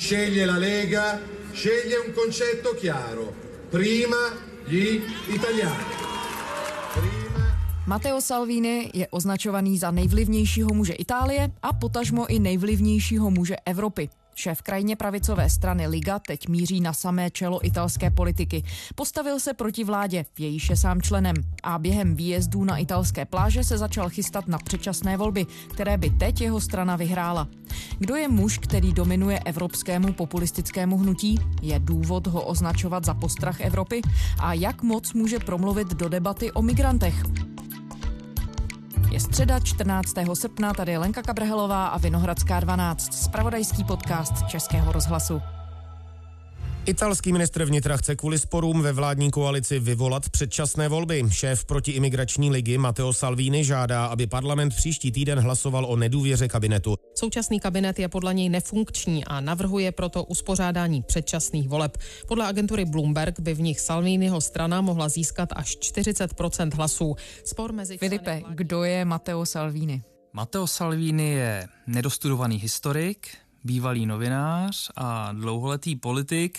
Sceglie la Lega, sceglie un concetto chiaro. Prima gli italiani. Matteo Salvini je označovaný za nejvlivnějšího muže Itálie a potažmo i nejvlivnějšího muže Evropy. Šéf krajně pravicové strany Liga teď míří na samé čelo italské politiky. Postavil se proti vládě, jejíž je sám členem. A během výjezdů na italské pláže se začal chystat na předčasné volby, které by teď jeho strana vyhrála. Kdo je muž, který dominuje evropskému populistickému hnutí? Je důvod ho označovat za postrach Evropy? A jak moc může promluvit do debaty o migrantech? Je středa 14. srpna, tady je Lenka Kabrhelová a Vinohradská 12, spravodajský podcast Českého rozhlasu. Italský ministr vnitra chce kvůli sporům ve vládní koalici vyvolat předčasné volby. Šéf protiimigrační ligy Matteo Salvini žádá, aby parlament příští týden hlasoval o nedůvěře kabinetu. Současný kabinet je podle něj nefunkční a navrhuje proto uspořádání předčasných voleb. Podle agentury Bloomberg by v nich Salviniho strana mohla získat až 40% hlasů. Spor mezi Filipe, kdo je Matteo Salvini? Matteo Salvini je nedostudovaný historik, bývalý novinář a dlouholetý politik,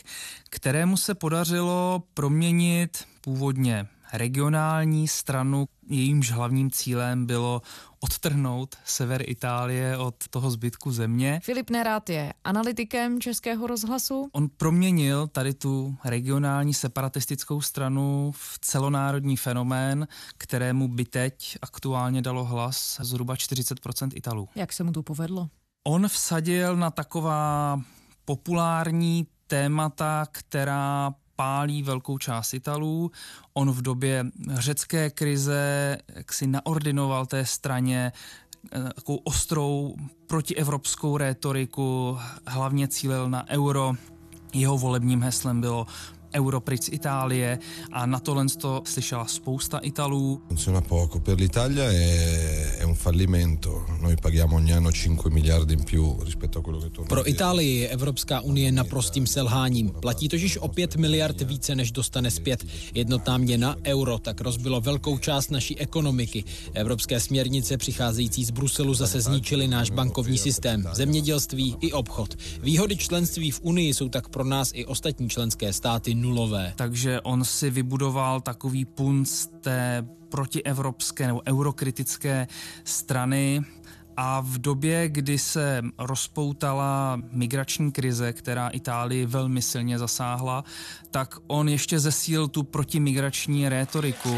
kterému se podařilo proměnit původně regionální stranu, jejímž hlavním cílem bylo odtrhnout sever Itálie od toho zbytku země. Filip Nerát je analytikem Českého rozhlasu. On proměnil tady tu regionální separatistickou stranu v celonárodní fenomén, kterému by teď aktuálně dalo hlas zhruba 40% Italů. Jak se mu to povedlo? On vsadil na taková populární témata, která pálí velkou část Italů. On v době řecké krize si naordinoval té straně eh, takovou ostrou protievropskou rétoriku, hlavně cílil na euro. Jeho volebním heslem bylo Europrit Itálie a na tohle to slyšela spousta Italů. Funziona poco. Per l'Italia è, è un fallimento. Noi paghiamo ogni anno 5 miliardi in più rispetto a quello che torna. Pro Itálii je Evropská unie naprostým selháním. Platí totiž o 5 miliard více, než dostane zpět. Jednotná měna euro tak rozbilo velkou část naší ekonomiky. Evropské směrnice přicházející z Bruselu zase zničily náš bankovní systém, zemědělství i obchod. Výhody členství v Unii jsou tak pro nás i ostatní členské státy nulové. Takže on si vybudoval takový punc té protievropské nebo eurokritické strany, a v době, kdy se rozpoutala migrační krize, která Itálii velmi silně zasáhla, tak on ještě zesílil tu protimigrační rétoriku.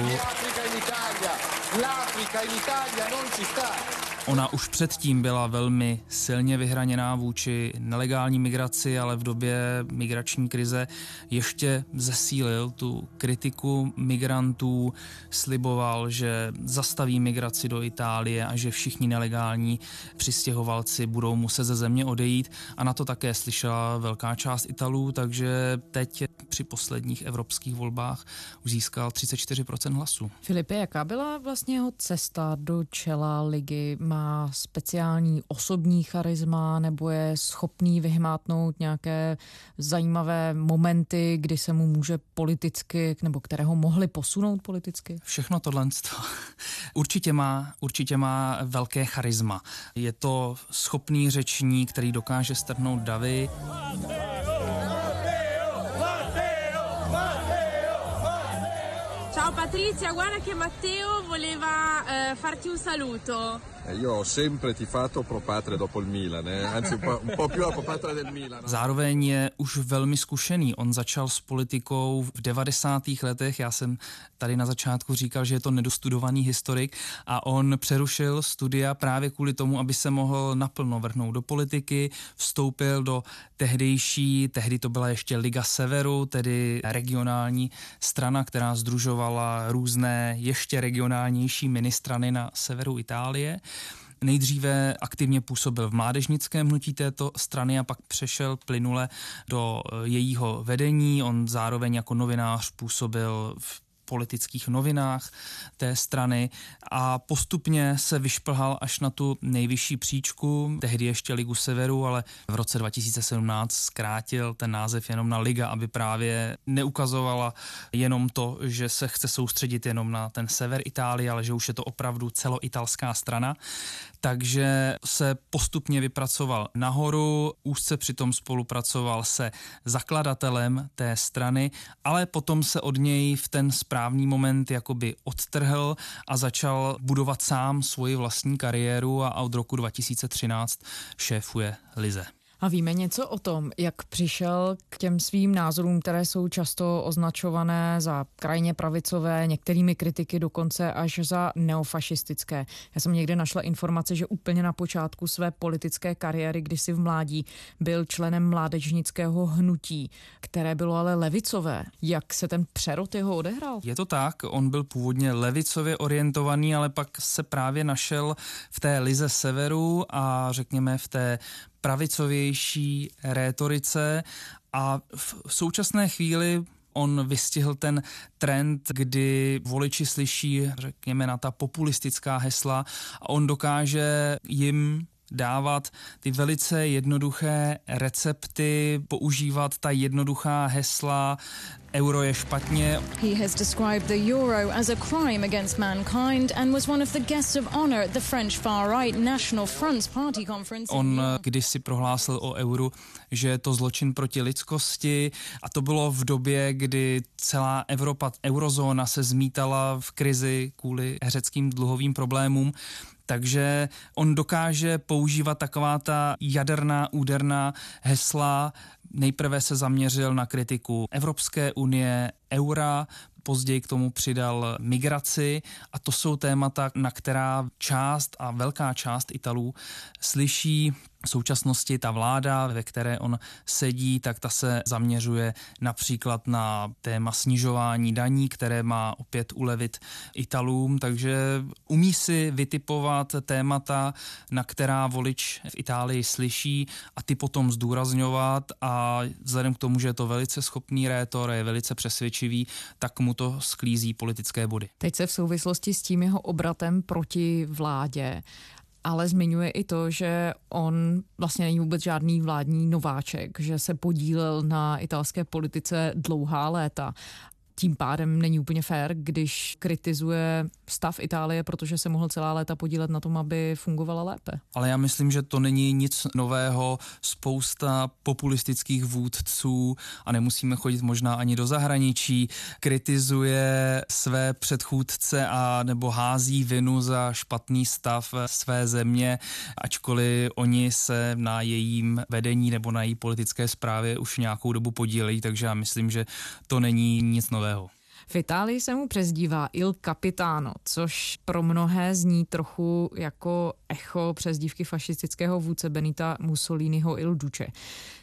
L'Africa in Italia non ci sta. Ona už předtím byla velmi silně vyhraněná vůči nelegální migraci, ale v době migrační krize ještě zesílil tu kritiku migrantů, sliboval, že zastaví migraci do Itálie a že všichni nelegální přistěhovalci budou muset ze země odejít a na to také slyšela velká část Italů, takže teď při posledních evropských volbách už získal 34% hlasů. Filipe, jaká byla vlastně jeho cesta do čela ligy? Má speciální osobní charisma nebo je schopný vyhmátnout nějaké zajímavé momenty, kdy se mu může politicky, nebo které ho mohly posunout politicky? Všechno tohle určitě má, určitě má velké charisma. Je to schopný řečník, který dokáže strhnout davy. Ciao Patrizia, guarda che Matteo voleva eh, farti un saluto. Eh, io ho sempre tifato pro patria dopo il Milan, eh? anzi un po', un po' più a pro patria del Milan. Zároveň je už velmi zkušený. On začal s politikou v 90. letech. Já jsem tady na začátku říkal, že je to nedostudovaný historik a on přerušil studia právě kvůli tomu, aby se mohl naplno vrhnout do politiky, vstoupil do tehdejší, tehdy to byla ještě Liga Severu, tedy regionální strana, která združovala různé ještě regionálnější ministrany na severu Itálie. Nejdříve aktivně působil v mládežnickém hnutí této strany a pak přešel plynule do jejího vedení. On zároveň jako novinář působil v politických novinách té strany a postupně se vyšplhal až na tu nejvyšší příčku, tehdy ještě Ligu Severu, ale v roce 2017 zkrátil ten název jenom na Liga, aby právě neukazovala jenom to, že se chce soustředit jenom na ten sever Itálie, ale že už je to opravdu celoitalská strana. Takže se postupně vypracoval nahoru, úzce přitom spolupracoval se zakladatelem té strany, ale potom se od něj v ten správný moment jakoby odtrhl a začal budovat sám svoji vlastní kariéru a od roku 2013 šéfuje Lize. A víme něco o tom, jak přišel k těm svým názorům, které jsou často označované za krajně pravicové, některými kritiky dokonce až za neofašistické. Já jsem někde našla informace, že úplně na počátku své politické kariéry, když si v mládí byl členem mládežnického hnutí, které bylo ale levicové. Jak se ten přerod jeho odehrál? Je to tak, on byl původně levicově orientovaný, ale pak se právě našel v té lize severu a řekněme v té pravicovější rétorice a v současné chvíli on vystihl ten trend, kdy voliči slyší, řekněme, na ta populistická hesla a on dokáže jim dávat ty velice jednoduché recepty, používat ta jednoduchá hesla, euro je špatně. He has described the euro as a crime against mankind and was one of the guests of honor at the French far-right National Front's party conference. On kdysi prohlásil o euru, že je to zločin proti lidskosti a to bylo v době, kdy celá Evropa, eurozóna se zmítala v krizi kvůli řeckým dluhovým problémům takže on dokáže používat taková ta jaderná, úderná hesla. Nejprve se zaměřil na kritiku Evropské unie, eura, později k tomu přidal migraci a to jsou témata, na která část a velká část Italů slyší v současnosti ta vláda, ve které on sedí, tak ta se zaměřuje například na téma snižování daní, které má opět ulevit Italům, takže umí si vytipovat témata, na která volič v Itálii slyší a ty potom zdůrazňovat. A vzhledem k tomu, že je to velice schopný rétor, je velice přesvědčivý, tak mu to sklízí politické body. Teď se v souvislosti s tím jeho obratem proti vládě ale zmiňuje i to, že on vlastně není vůbec žádný vládní nováček, že se podílel na italské politice dlouhá léta tím pádem není úplně fér, když kritizuje stav Itálie, protože se mohl celá léta podílet na tom, aby fungovala lépe. Ale já myslím, že to není nic nového. Spousta populistických vůdců, a nemusíme chodit možná ani do zahraničí, kritizuje své předchůdce a nebo hází vinu za špatný stav své země, ačkoliv oni se na jejím vedení nebo na její politické správě už nějakou dobu podílejí, takže já myslím, že to není nic nového nového. V Itálii se mu přezdívá Il Capitano, což pro mnohé zní trochu jako echo přezdívky fašistického vůdce Benita Mussoliniho Il Duce.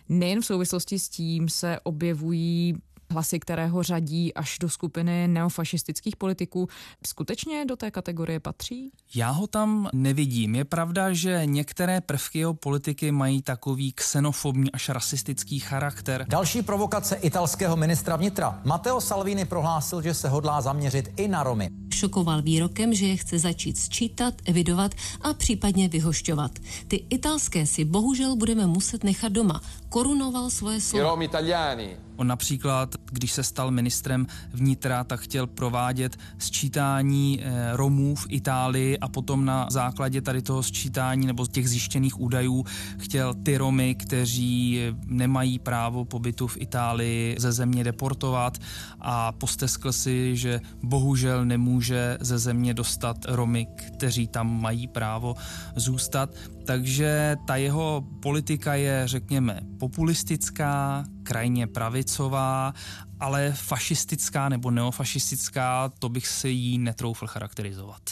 Nejen v souvislosti s tím se objevují hlasy, které ho řadí až do skupiny neofašistických politiků, skutečně do té kategorie patří? Já ho tam nevidím. Je pravda, že některé prvky jeho politiky mají takový xenofobní až rasistický charakter. Další provokace italského ministra vnitra. Matteo Salvini prohlásil, že se hodlá zaměřit i na Romy. Šokoval výrokem, že je chce začít sčítat, evidovat a případně vyhošťovat. Ty italské si bohužel budeme muset nechat doma. Korunoval svoje italiani On například, když se stal ministrem vnitra, tak chtěl provádět sčítání eh, Romů v Itálii a potom na základě tady toho sčítání nebo těch zjištěných údajů chtěl ty Romy, kteří nemají právo pobytu v Itálii ze země deportovat a posteskl si, že bohužel nemůže ze země dostat Romy, kteří tam mají právo zůstat. Takže ta jeho politika je, řekněme, populistická, krajně pravicová, ale fašistická nebo neofašistická, to bych si jí netroufl charakterizovat.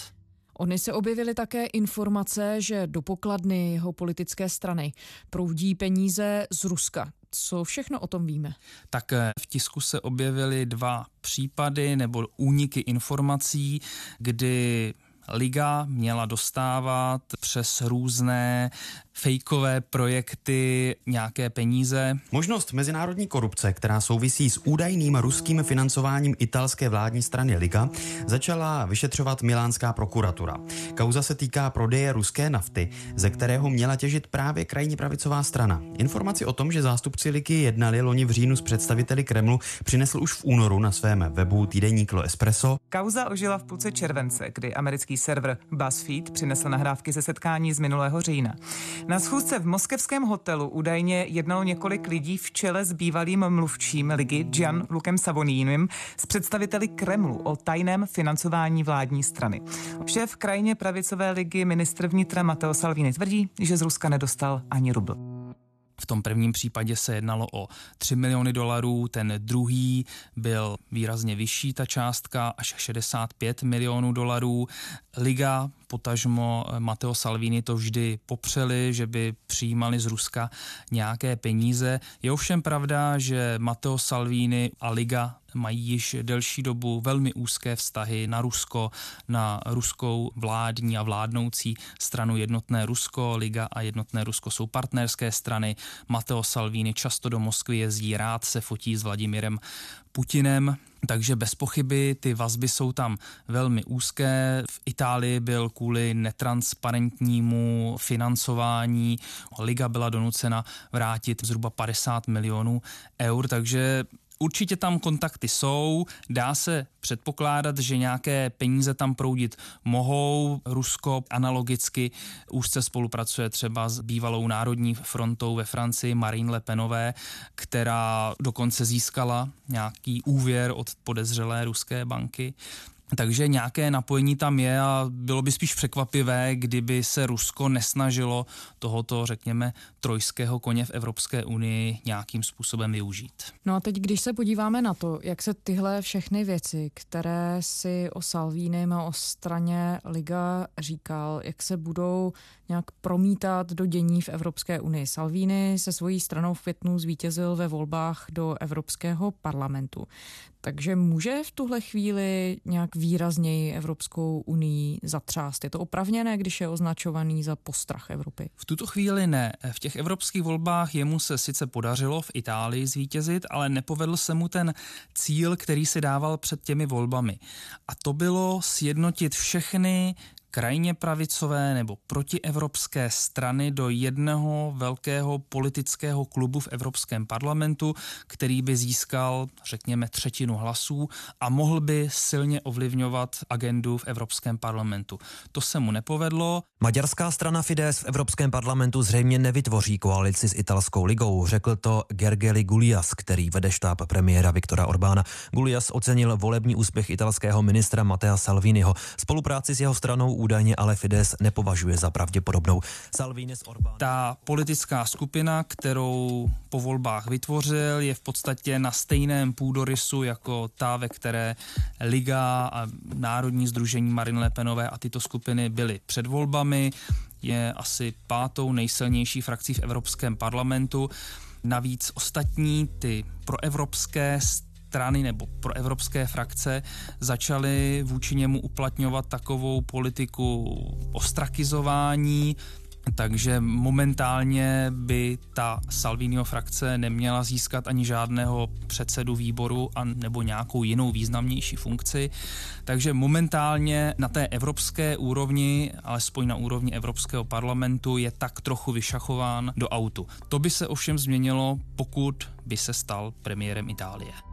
Ony se objevily také informace, že do pokladny jeho politické strany proudí peníze z Ruska. Co všechno o tom víme? Tak eh, v tisku se objevily dva případy nebo úniky informací, kdy Liga měla dostávat přes různé fejkové projekty nějaké peníze. Možnost mezinárodní korupce, která souvisí s údajným ruským financováním italské vládní strany Liga, začala vyšetřovat milánská prokuratura. Kauza se týká prodeje ruské nafty, ze kterého měla těžit právě krajní pravicová strana. Informaci o tom, že zástupci Ligy jednali loni v říjnu s představiteli Kremlu, přinesl už v únoru na svém webu týdeník Lo Espresso. Kauza ožila v půlce července, kdy americký server BuzzFeed přinesl nahrávky ze setkání z minulého října. Na schůzce v moskevském hotelu údajně jednalo několik lidí v čele s bývalým mluvčím ligy Gian Lukem Savonínem s představiteli Kremlu o tajném financování vládní strany. Šéf krajně pravicové ligy ministr vnitra Matteo Salvini tvrdí, že z Ruska nedostal ani rubl. V tom prvním případě se jednalo o 3 miliony dolarů, ten druhý byl výrazně vyšší, ta částka, až 65 milionů dolarů. Liga, potažmo Matteo Salvini to vždy popřeli, že by přijímali z Ruska nějaké peníze. Je ovšem pravda, že Matteo Salvini a Liga mají již delší dobu velmi úzké vztahy na Rusko, na ruskou vládní a vládnoucí stranu Jednotné Rusko. Liga a Jednotné Rusko jsou partnerské strany. Matteo Salvini často do Moskvy jezdí, rád se fotí s Vladimirem Putinem. Takže bez pochyby ty vazby jsou tam velmi úzké. V Itálii byl kvůli netransparentnímu financování Liga byla donucena vrátit zhruba 50 milionů eur, takže Určitě tam kontakty jsou, dá se předpokládat, že nějaké peníze tam proudit mohou. Rusko analogicky úzce spolupracuje třeba s bývalou národní frontou ve Francii Marine Le Penové, která dokonce získala nějaký úvěr od podezřelé ruské banky. Takže nějaké napojení tam je a bylo by spíš překvapivé, kdyby se Rusko nesnažilo tohoto, řekněme, trojského koně v Evropské unii nějakým způsobem využít. No a teď, když se podíváme na to, jak se tyhle všechny věci, které si o Salvínem a o straně Liga říkal, jak se budou nějak promítat do dění v Evropské unii. Salvini se svojí stranou v květnu zvítězil ve volbách do Evropského parlamentu. Takže může v tuhle chvíli nějak výrazněji Evropskou unii zatřást? Je to opravněné, když je označovaný za postrach Evropy? V tuto chvíli ne. V těch evropských volbách jemu se sice podařilo v Itálii zvítězit, ale nepovedl se mu ten cíl, který si dával před těmi volbami. A to bylo sjednotit všechny krajně pravicové nebo protievropské strany do jednoho velkého politického klubu v Evropském parlamentu, který by získal, řekněme, třetinu hlasů a mohl by silně ovlivňovat agendu v Evropském parlamentu. To se mu nepovedlo. Maďarská strana Fidesz v Evropském parlamentu zřejmě nevytvoří koalici s italskou ligou, řekl to Gergely Gulias, který vede štáb premiéra Viktora Orbána. Gulias ocenil volební úspěch italského ministra Matea Salviniho. Spolupráci s jeho stranou údajně ale Fides nepovažuje za pravděpodobnou. Orbán... Ta politická skupina, kterou po volbách vytvořil, je v podstatě na stejném půdorysu jako ta, ve které Liga a Národní združení Marine Le Penové a tyto skupiny byly před volbami. Je asi pátou nejsilnější frakcí v Evropském parlamentu. Navíc ostatní ty proevropské strany nebo pro evropské frakce začaly vůči němu uplatňovat takovou politiku ostrakizování, takže momentálně by ta Salvinio frakce neměla získat ani žádného předsedu výboru a nebo nějakou jinou významnější funkci. Takže momentálně na té evropské úrovni, alespoň na úrovni Evropského parlamentu, je tak trochu vyšachován do autu. To by se ovšem změnilo, pokud by se stal premiérem Itálie.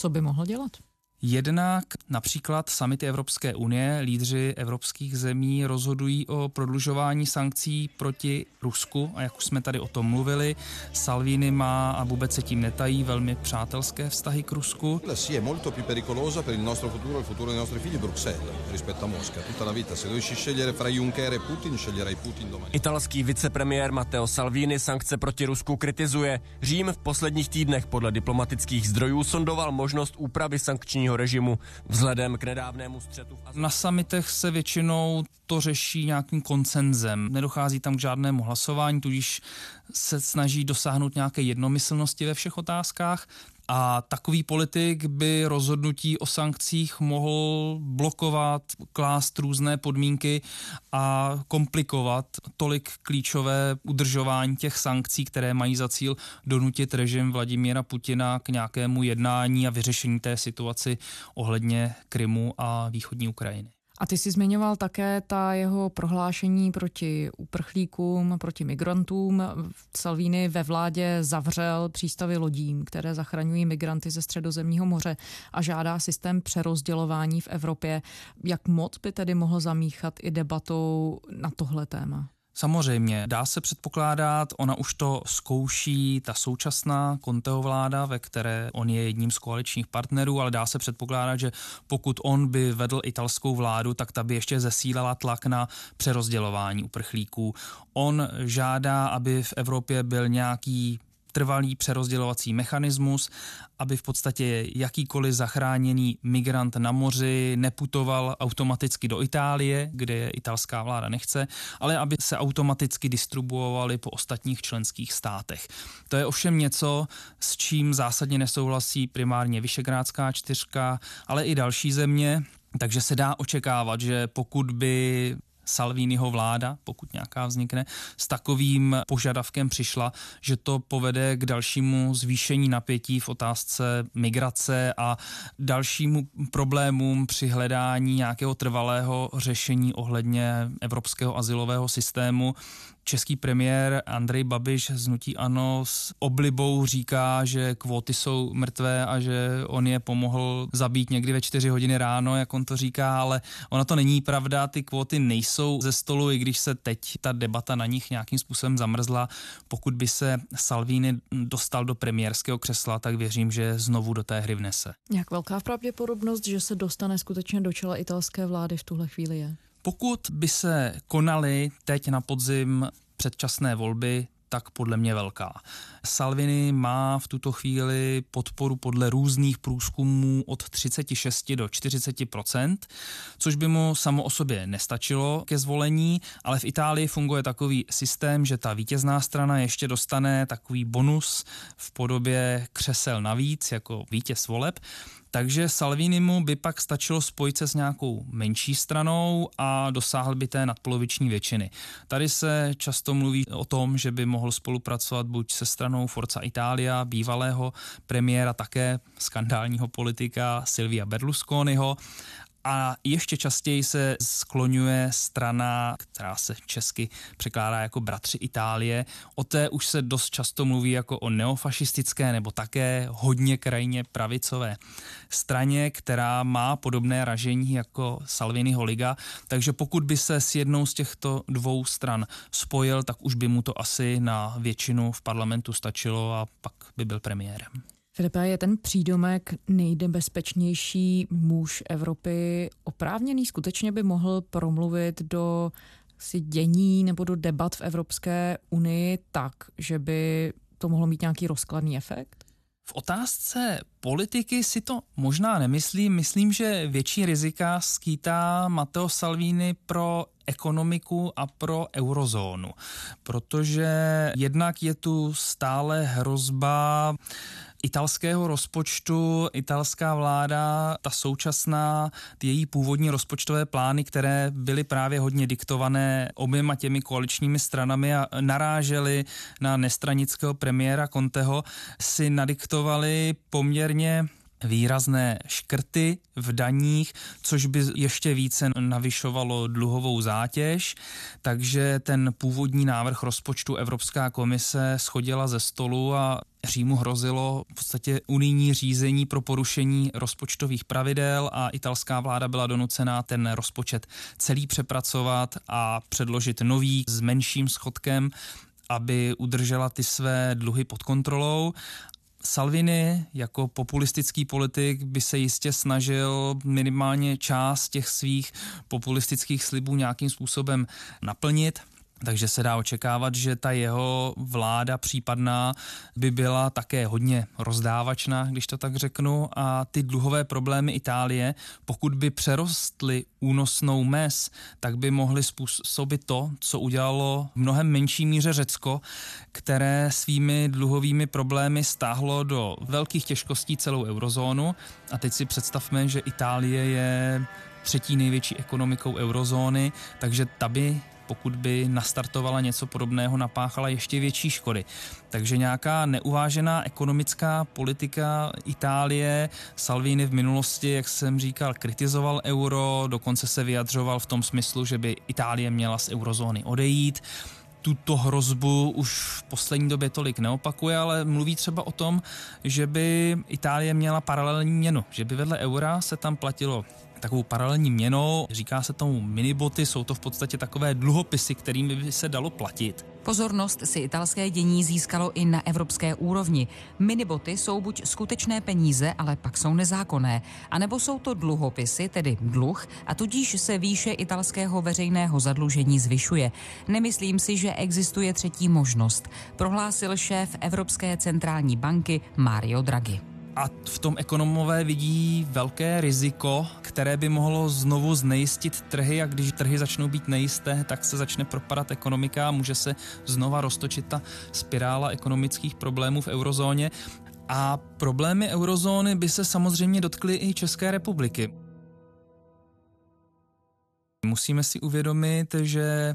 Co by mohl dělat? Jednak například samity Evropské unie, lídři evropských zemí rozhodují o prodlužování sankcí proti Rusku a jak už jsme tady o tom mluvili, Salvini má a vůbec se tím netají velmi přátelské vztahy k Rusku. Sì, è molto più pericolosa per il nostro futuro e il futuro dei nostri figli Bruxelles rispetto a Mosca. Tutta la vita, se dovessi scegliere fra Juncker e Putin, sceglierai Putin domani. Italský vicepremiér Matteo Salvini sankce proti Rusku kritizuje. Řím v posledních týdnech podle diplomatických zdrojů sondoval možnost úpravy sankčního sankčního režimu vzhledem k nedávnému střetu. Na samitech se většinou to řeší nějakým koncenzem. Nedochází tam k žádnému hlasování, tudíž se snaží dosáhnout nějaké jednomyslnosti ve všech otázkách A takový politik by rozhodnutí o sankcích mohl blokovat, klást různé podmínky a komplikovat tolik klíčové udržování těch sankcí, které mají za cíl donutit režim Vladimíra Putina k nějakému jednání a vyřešení té situaci ohledně Krymu a východní Ukrajiny. A ty jsi zmiňoval také ta jeho prohlášení proti uprchlíkům, proti migrantům. Salvini ve vládě zavřel přístavy lodím, které zachraňují migranty ze středozemního moře a žádá systém přerozdělování v Evropě. Jak moc by tedy mohl zamíchat i debatou na tohle téma? Samozřejmě, dá se předpokládat, ona už to zkouší ta současná Conteho vláda, ve které on je jedním z koaličních partnerů, ale dá se předpokládat, že pokud on by vedl italskou vládu, tak ta by ještě zesílala tlak na přerozdělování uprchlíků. On žádá, aby v Evropě byl nějaký trvalý přerozdělovací mechanismus, aby v podstatě jakýkoliv zachráněný migrant na moři neputoval automaticky do Itálie, kde je italská vláda nechce, ale aby se automaticky distribuovali po ostatních členských státech. To je ovšem něco, s čím zásadně nesouhlasí primárně Vyšegrádská čtyřka, ale i další země, takže se dá očekávat, že pokud by Salviniho vláda, pokud nějaká vznikne, s takovým požadavkem přišla, že to povede k dalšímu zvýšení napětí v otázce migrace a dalšímu problémům při hledání nějakého trvalého řešení ohledně evropského asilového systému, Český premiér Andrej Babiš z Nutí Ano s oblibou říká, že kvóty jsou mrtvé a že on je pomohl zabít někdy ve čtyři hodiny ráno, jak on to říká, ale ona to není pravda, ty kvóty nejsou ze stolu, i když se teď ta debata na nich nějakým způsobem zamrzla. Pokud by se Salvini dostal do premiérského křesla, tak věřím, že znovu do té hry vnese. Jak velká pravděpodobnost, že se dostane skutečně do čela italské vlády v tuhle chvíli je? Pokud by se konaly teď na podzim předčasné volby, tak podle mě velká. Salvini má v tuto chvíli podporu podle různých průzkumů od 36 do 40% což by mu samo o sobě nestačilo ke zvolení, ale v Itálii funguje takový systém, že ta vítězná strana ještě dostane takový bonus v podobě křesel navíc jako vítěz voleb takže Salvinimu by pak stačilo spojit se s nějakou menší stranou a dosáhl by té nadpoloviční většiny. Tady se často mluví o tom, že by mohl spolupracovat buď se stranou Forza Italia, bývalého premiéra, také skandálního politika Silvia Berlusconiho, a ještě častěji se skloňuje strana, která se česky překládá jako Bratři Itálie. O té už se dost často mluví jako o neofašistické nebo také hodně krajně pravicové straně, která má podobné ražení jako Salviniho Liga. Takže pokud by se s jednou z těchto dvou stran spojil, tak už by mu to asi na většinu v parlamentu stačilo a pak by byl premiérem. Filipe, je ten přídomek nejnebezpečnější muž Evropy oprávněný? Skutečně by mohl promluvit do si dění nebo do debat v Evropské unii tak, že by to mohlo mít nějaký rozkladný efekt? V otázce politiky si to možná nemyslím. Myslím, že větší rizika skýtá Matteo Salvini pro ekonomiku a pro eurozónu, protože jednak je tu stále hrozba italského rozpočtu italská vláda, ta současná, ty její původní rozpočtové plány, které byly právě hodně diktované oběma těmi koaličními stranami a narážely na nestranického premiéra Conteho, si nadiktovali poměrně výrazné škrty v daních, což by ještě více navyšovalo dluhovou zátěž, takže ten původní návrh rozpočtu Evropská komise schodila ze stolu a Římu hrozilo v podstatě unijní řízení pro porušení rozpočtových pravidel a italská vláda byla donucená ten rozpočet celý přepracovat a předložit nový s menším schodkem aby udržela ty své dluhy pod kontrolou Salvini jako populistický politik by se jistě snažil minimálně část těch svých populistických slibů nějakým způsobem naplnit. Takže se dá očekávat, že ta jeho vláda případná by byla také hodně rozdávačná, když to tak řeknu, a ty dluhové problémy Itálie, pokud by přerostly únosnou mez, tak by mohly způsobit to, co udělalo v mnohem menší míře Řecko, které svými dluhovými problémy stáhlo do velkých těžkostí celou eurozónu. A teď si představme, že Itálie je třetí největší ekonomikou eurozóny, takže ta by pokud by nastartovala něco podobného, napáchala ještě větší škody. Takže nějaká neuvážená ekonomická politika Itálie, Salvini v minulosti, jak jsem říkal, kritizoval euro, dokonce se vyjadřoval v tom smyslu, že by Itálie měla z eurozóny odejít tuto hrozbu už v poslední době tolik neopakuje, ale mluví třeba o tom, že by Itálie měla paralelní měnu, že by vedle eura se tam platilo takovou paralelní měnou. Říká se tomu miniboty, jsou to v podstatě takové dluhopisy, kterými by se dalo platit. Pozornost si italské dění získalo i na evropské úrovni. Miniboty jsou buď skutečné peníze, ale pak jsou nezákonné, anebo jsou to dluhopisy, tedy dluh, a tudíž se výše italského veřejného zadlužení zvyšuje. Nemyslím si, že existuje třetí možnost, prohlásil šéf Evropské centrální banky Mario Draghi a v tom ekonomové vidí velké riziko, které by mohlo znovu znejistit trhy a když trhy začnou být nejisté, tak se začne propadat ekonomika a může se znova roztočit ta spirála ekonomických problémů v eurozóně. A problémy eurozóny by se samozřejmě dotkly i České republiky. Musíme si uvědomit, že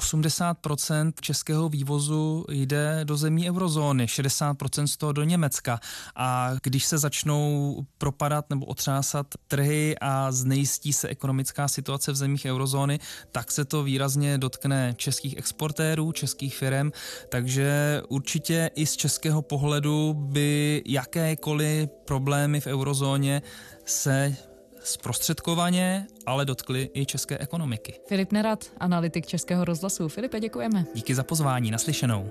80% českého vývozu jde do zemí eurozóny, 60% z toho do Německa. A když se začnou propadat nebo otřásat trhy a znejistí se ekonomická situace v zemích eurozóny, tak se to výrazně dotkne českých exportérů, českých firm, takže určitě i z českého pohledu by jakékoliv problémy v eurozóně se zprostředkovaně, ale dotkli i české ekonomiky. Filip Nerad, analytik Českého rozhlasu. Filipe, děkujeme. Díky za pozvání, naslyšenou.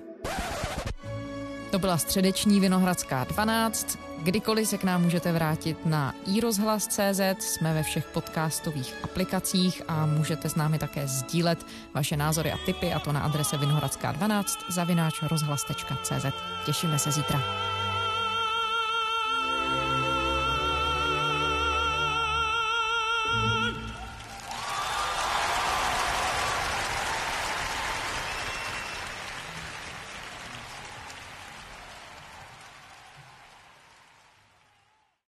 To byla středeční Vinohradská 12. Kdykoliv se k nám můžete vrátit na iRozhlas.cz, jsme ve všech podcastových aplikacích a můžete s námi také sdílet vaše názory a tipy a to na adrese vinohradská12 zavináč rozhlas.cz. Těšíme se zítra.